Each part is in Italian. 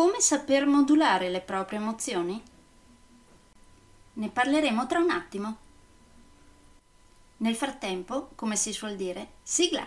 Come saper modulare le proprie emozioni? Ne parleremo tra un attimo. Nel frattempo, come si suol dire, sigla!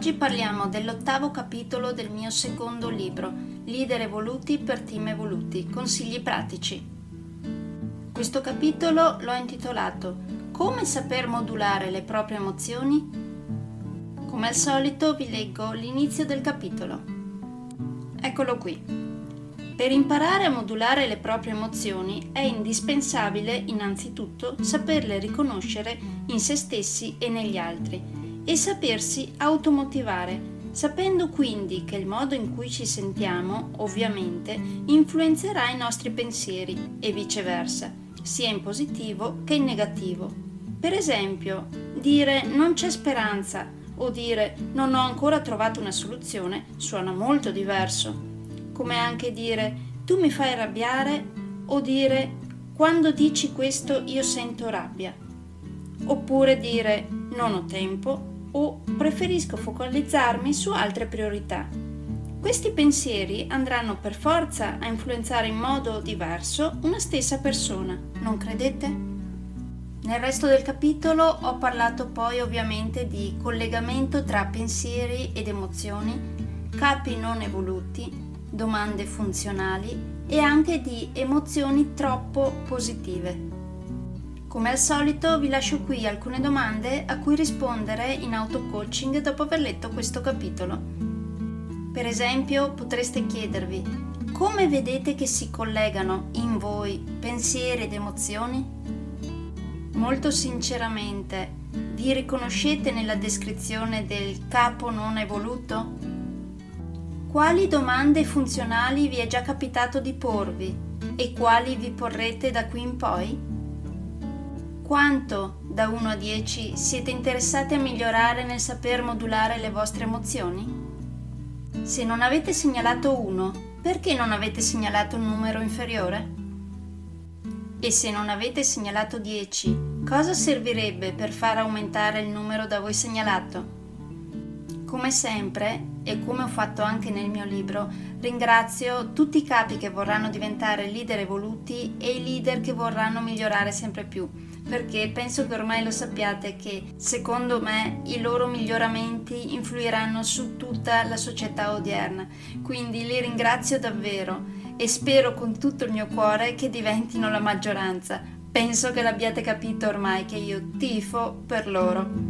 Oggi parliamo dell'ottavo capitolo del mio secondo libro, Leader evoluti per team evoluti, consigli pratici. Questo capitolo l'ho intitolato Come saper modulare le proprie emozioni? Come al solito vi leggo l'inizio del capitolo. Eccolo qui. Per imparare a modulare le proprie emozioni è indispensabile innanzitutto saperle riconoscere in se stessi e negli altri e sapersi automotivare, sapendo quindi che il modo in cui ci sentiamo, ovviamente, influenzerà i nostri pensieri e viceversa, sia in positivo che in negativo. Per esempio, dire non c'è speranza o dire non ho ancora trovato una soluzione suona molto diverso, come anche dire tu mi fai arrabbiare o dire quando dici questo io sento rabbia, oppure dire non ho tempo o preferisco focalizzarmi su altre priorità. Questi pensieri andranno per forza a influenzare in modo diverso una stessa persona, non credete? Nel resto del capitolo ho parlato poi ovviamente di collegamento tra pensieri ed emozioni, capi non evoluti, domande funzionali e anche di emozioni troppo positive. Come al solito vi lascio qui alcune domande a cui rispondere in auto-coaching dopo aver letto questo capitolo. Per esempio potreste chiedervi come vedete che si collegano in voi pensieri ed emozioni? Molto sinceramente, vi riconoscete nella descrizione del capo non evoluto? Quali domande funzionali vi è già capitato di porvi e quali vi porrete da qui in poi? Quanto, da 1 a 10, siete interessati a migliorare nel saper modulare le vostre emozioni? Se non avete segnalato 1, perché non avete segnalato un numero inferiore? E se non avete segnalato 10, cosa servirebbe per far aumentare il numero da voi segnalato? Come sempre, e come ho fatto anche nel mio libro, ringrazio tutti i capi che vorranno diventare leader evoluti e i leader che vorranno migliorare sempre più perché penso che ormai lo sappiate che secondo me i loro miglioramenti influiranno su tutta la società odierna. Quindi li ringrazio davvero e spero con tutto il mio cuore che diventino la maggioranza. Penso che l'abbiate capito ormai che io tifo per loro.